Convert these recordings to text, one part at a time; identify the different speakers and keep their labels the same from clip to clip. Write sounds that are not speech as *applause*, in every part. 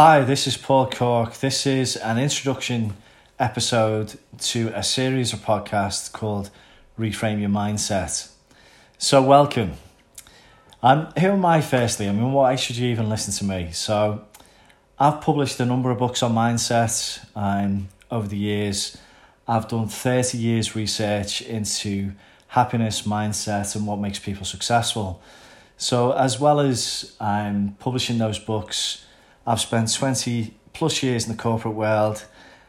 Speaker 1: Hi, this is Paul Cork. This is an introduction episode to a series of podcasts called Reframe Your Mindset. So, welcome. Um, who am I, firstly? I mean, why should you even listen to me? So, I've published a number of books on mindset um, over the years. I've done 30 years research into happiness, mindset, and what makes people successful. So, as well as um, publishing those books, I've spent 20 plus years in the corporate world,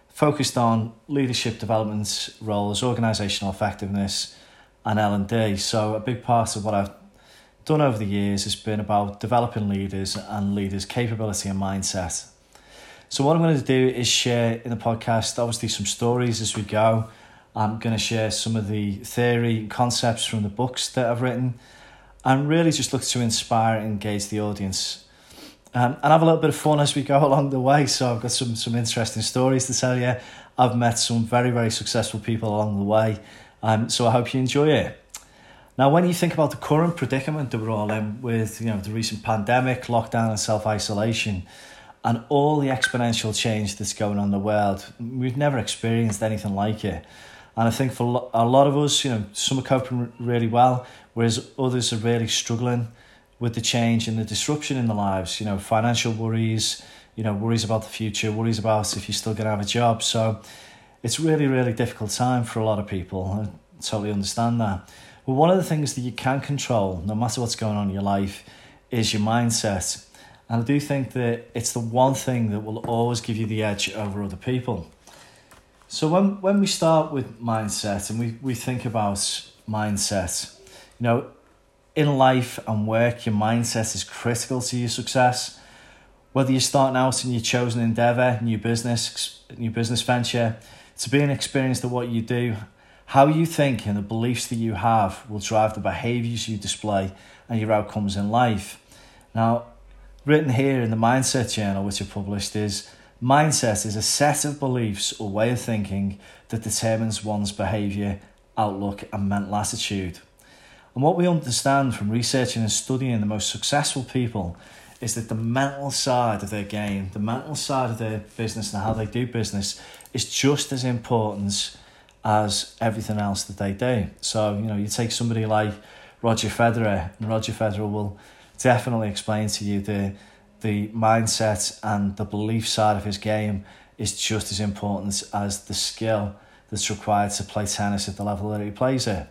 Speaker 1: focused on leadership development roles, organisational effectiveness, and L&D. So a big part of what I've done over the years has been about developing leaders and leaders' capability and mindset. So what I'm going to do is share in the podcast, obviously, some stories as we go. I'm going to share some of the theory and concepts from the books that I've written and really just look to inspire and engage the audience um, and have a little bit of fun as we go *laughs* along the way. So I've got some some interesting stories to tell you. I've met some very very successful people along the way, um, so I hope you enjoy it. Now, when you think about the current predicament that we're all in with you know the recent pandemic, lockdown, and self isolation, and all the exponential change that's going on in the world, we've never experienced anything like it. And I think for a lot of us, you know, some are coping really well, whereas others are really struggling with the change and the disruption in the lives, you know, financial worries, you know, worries about the future, worries about if you're still going to have a job. So it's really, really difficult time for a lot of people. I totally understand that. But one of the things that you can control, no matter what's going on in your life, is your mindset. And I do think that it's the one thing that will always give you the edge over other people. So when when we start with mindset and we, we think about mindset, you know, in life and work, your mindset is critical to your success. Whether you're starting out in your chosen endeavor, new business, new business venture, to be an experienced at what you do, how you think and the beliefs that you have will drive the behaviors you display and your outcomes in life. Now, written here in the Mindset Journal, which I published, is mindset is a set of beliefs or way of thinking that determines one's behavior, outlook, and mental attitude. And what we understand from researching and studying the most successful people is that the mental side of their game, the mental side of their business and how they do business is just as important as everything else that they do. So, you know, you take somebody like Roger Federer, and Roger Federer will definitely explain to you the the mindset and the belief side of his game is just as important as the skill that's required to play tennis at the level that he plays it.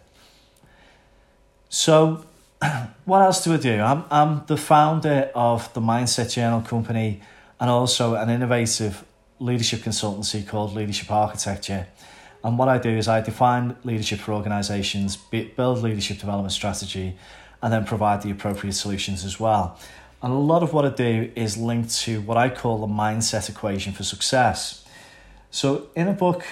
Speaker 1: So, *clears throat* what else do I do? I'm, I'm the founder of the Mindset Journal Company and also an innovative leadership consultancy called Leadership Architecture. And what I do is I define leadership for organizations, build leadership development strategy, and then provide the appropriate solutions as well. And a lot of what I do is linked to what I call the mindset equation for success. So, in a book,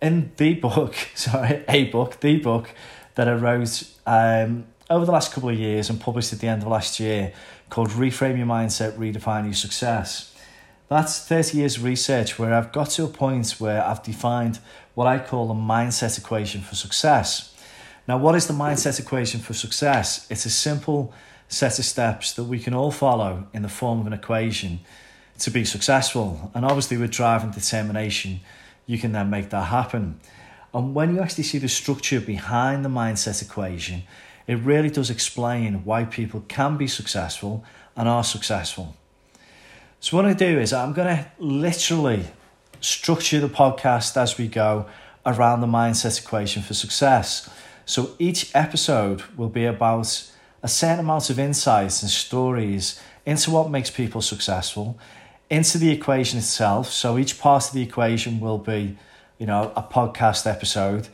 Speaker 1: in the book, *laughs* sorry, a book, the book, that I wrote um, over the last couple of years and published at the end of last year called Reframe Your Mindset, Redefine Your Success. That's 30 years of research where I've got to a point where I've defined what I call the mindset equation for success. Now, what is the mindset equation for success? It's a simple set of steps that we can all follow in the form of an equation to be successful. And obviously, with drive and determination, you can then make that happen. And when you actually see the structure behind the mindset equation, it really does explain why people can be successful and are successful. So, what I do is I'm going to literally structure the podcast as we go around the mindset equation for success. So, each episode will be about a certain amount of insights and stories into what makes people successful, into the equation itself. So, each part of the equation will be you know, a podcast episode.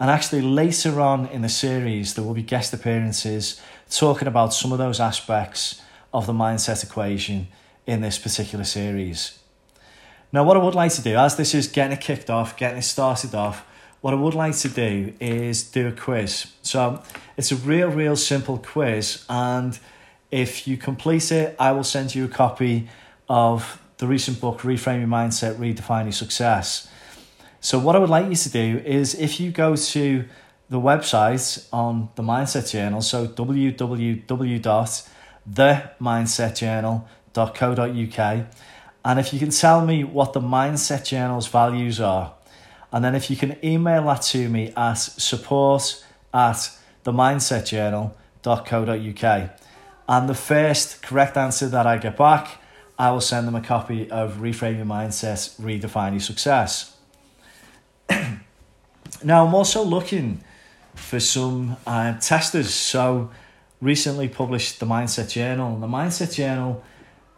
Speaker 1: And actually, later on in the series, there will be guest appearances talking about some of those aspects of the mindset equation in this particular series. Now, what I would like to do, as this is getting it kicked off, getting it started off, what I would like to do is do a quiz. So, it's a real, real simple quiz. And if you complete it, I will send you a copy of the recent book, Reframe Your Mindset, Redefine Your Success. So, what I would like you to do is if you go to the website on the Mindset Journal, so www.themindsetjournal.co.uk, And if you can tell me what the Mindset Journal's values are, and then if you can email that to me at support at themindsetjournal.co.uk. And the first correct answer that I get back, I will send them a copy of Reframe Your Mindset, Redefine Your Success. Now, I'm also looking for some uh, testers. So, recently published the Mindset Journal. The Mindset Journal,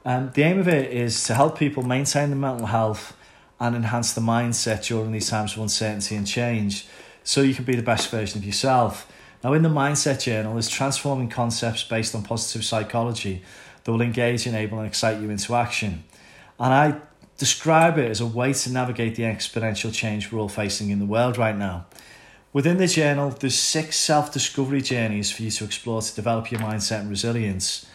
Speaker 1: um, the aim of it is to help people maintain their mental health and enhance the mindset during these times of uncertainty and change so you can be the best version of yourself. Now, in the Mindset Journal is transforming concepts based on positive psychology that will engage, enable, and excite you into action. And I describe it as a way to navigate the exponential change we're all facing in the world right now. Within the journal, there's six self-discovery journeys for you to explore to develop your mindset and resilience.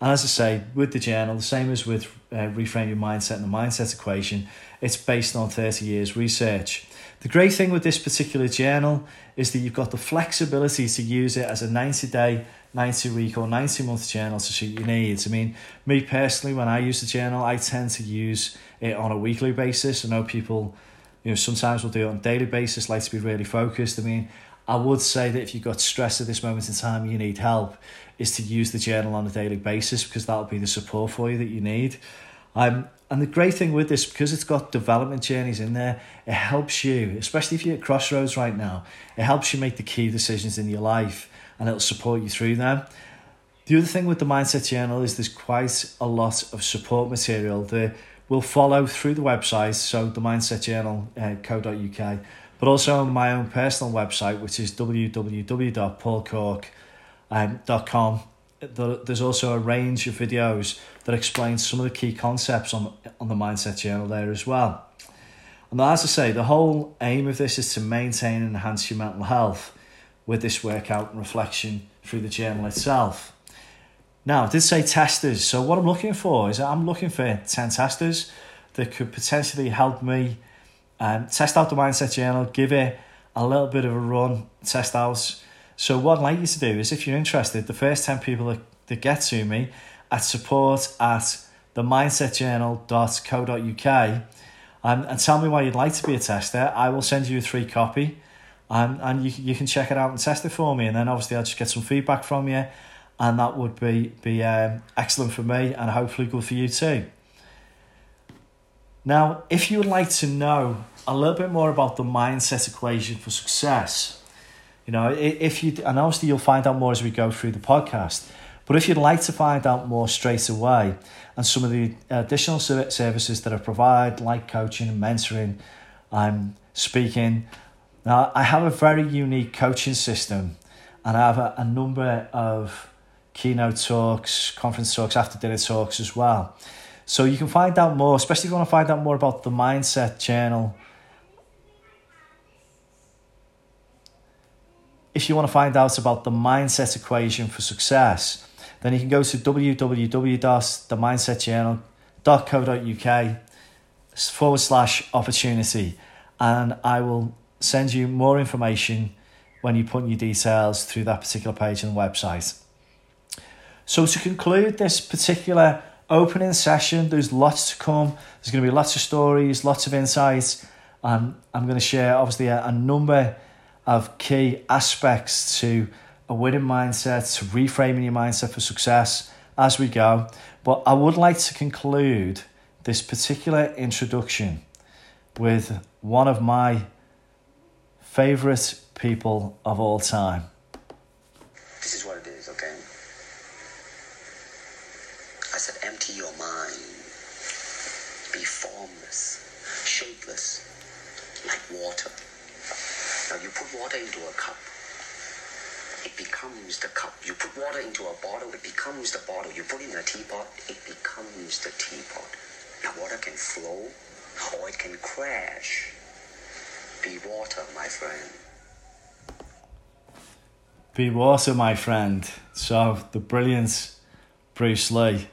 Speaker 1: And as I say, with the journal, the same as with uh, Reframe Your Mindset and the Mindset Equation, it's based on 30 years research. The great thing with this particular journal is that you've got the flexibility to use it as a 90 day, 90 week, or 90 month journal to suit your needs. I mean, me personally, when I use the journal, I tend to use it on a weekly basis. I know people you know, sometimes we'll do it on a daily basis, like to be really focused. I mean, I would say that if you've got stress at this moment in time you need help, is to use the journal on a daily basis because that'll be the support for you that you need. Um, and the great thing with this, because it's got development journeys in there, it helps you, especially if you're at crossroads right now, it helps you make the key decisions in your life and it'll support you through them. The other thing with the Mindset Journal is there's quite a lot of support material. The will follow through the website, so the mindsetjournal.co.uk, uh, co.uk, but also on my own personal website, which is www.paulcork.com. There's also a range of videos that explain some of the key concepts on, on the Mindset Journal there as well. And as I say, the whole aim of this is to maintain and enhance your mental health with this workout and reflection through the journal itself. Now, I did say testers. So what I'm looking for is I'm looking for 10 testers that could potentially help me um, test out the Mindset Journal, give it a little bit of a run, test out. So what I'd like you to do is if you're interested, the first 10 people that, that get to me at support at themindsetjournal.co.uk um, and tell me why you'd like to be a tester, I will send you a free copy and, and you, you can check it out and test it for me. And then obviously I'll just get some feedback from you and that would be be um, excellent for me and hopefully good for you too. Now, if you would like to know a little bit more about the mindset equation for success, you know, if you and obviously you'll find out more as we go through the podcast. But if you'd like to find out more straight away and some of the additional services that I provide, like coaching and mentoring, I'm speaking. Now, I have a very unique coaching system and I have a, a number of keynote talks, conference talks, after dinner talks as well. So you can find out more, especially if you want to find out more about the Mindset Journal. If you want to find out about the mindset equation for success, then you can go to www.themindsetjournal.co.uk forward slash opportunity and I will send you more information when you put your details through that particular page on the website. So to conclude this particular opening session, there's lots to come. There's going to be lots of stories, lots of insights, and I'm going to share obviously a, a number of key aspects to a winning mindset, to reframing your mindset for success as we go. But I would like to conclude this particular introduction with one of my favorite people of all time.
Speaker 2: This is what water into a cup, it becomes the cup. You put water into a bottle, it becomes the bottle. You put it in a teapot, it becomes the teapot. Now water can flow or it can crash. Be water, my friend.
Speaker 1: Be water, my friend. So, the brilliant Bruce Lee.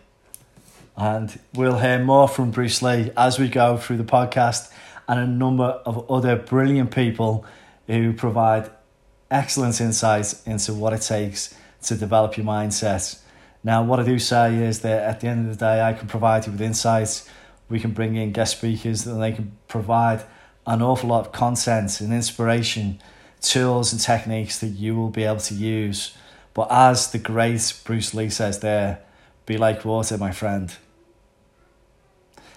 Speaker 1: And we'll hear more from Bruce Lee as we go through the podcast and a number of other brilliant people who provide excellent insights into what it takes to develop your mindset. Now, what I do say is that at the end of the day, I can provide you with insights, we can bring in guest speakers and they can provide an awful lot of content and inspiration, tools and techniques that you will be able to use. But as the great Bruce Lee says there, be like water, my friend.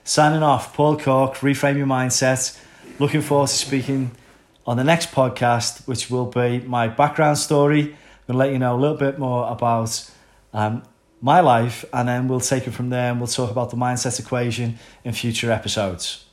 Speaker 1: Signing off, Paul Cork, Reframe Your Mindset. Looking forward to speaking on the next podcast, which will be my background story. I'm going to let you know a little bit more about um, my life, and then we'll take it from there and we'll talk about the mindset equation in future episodes.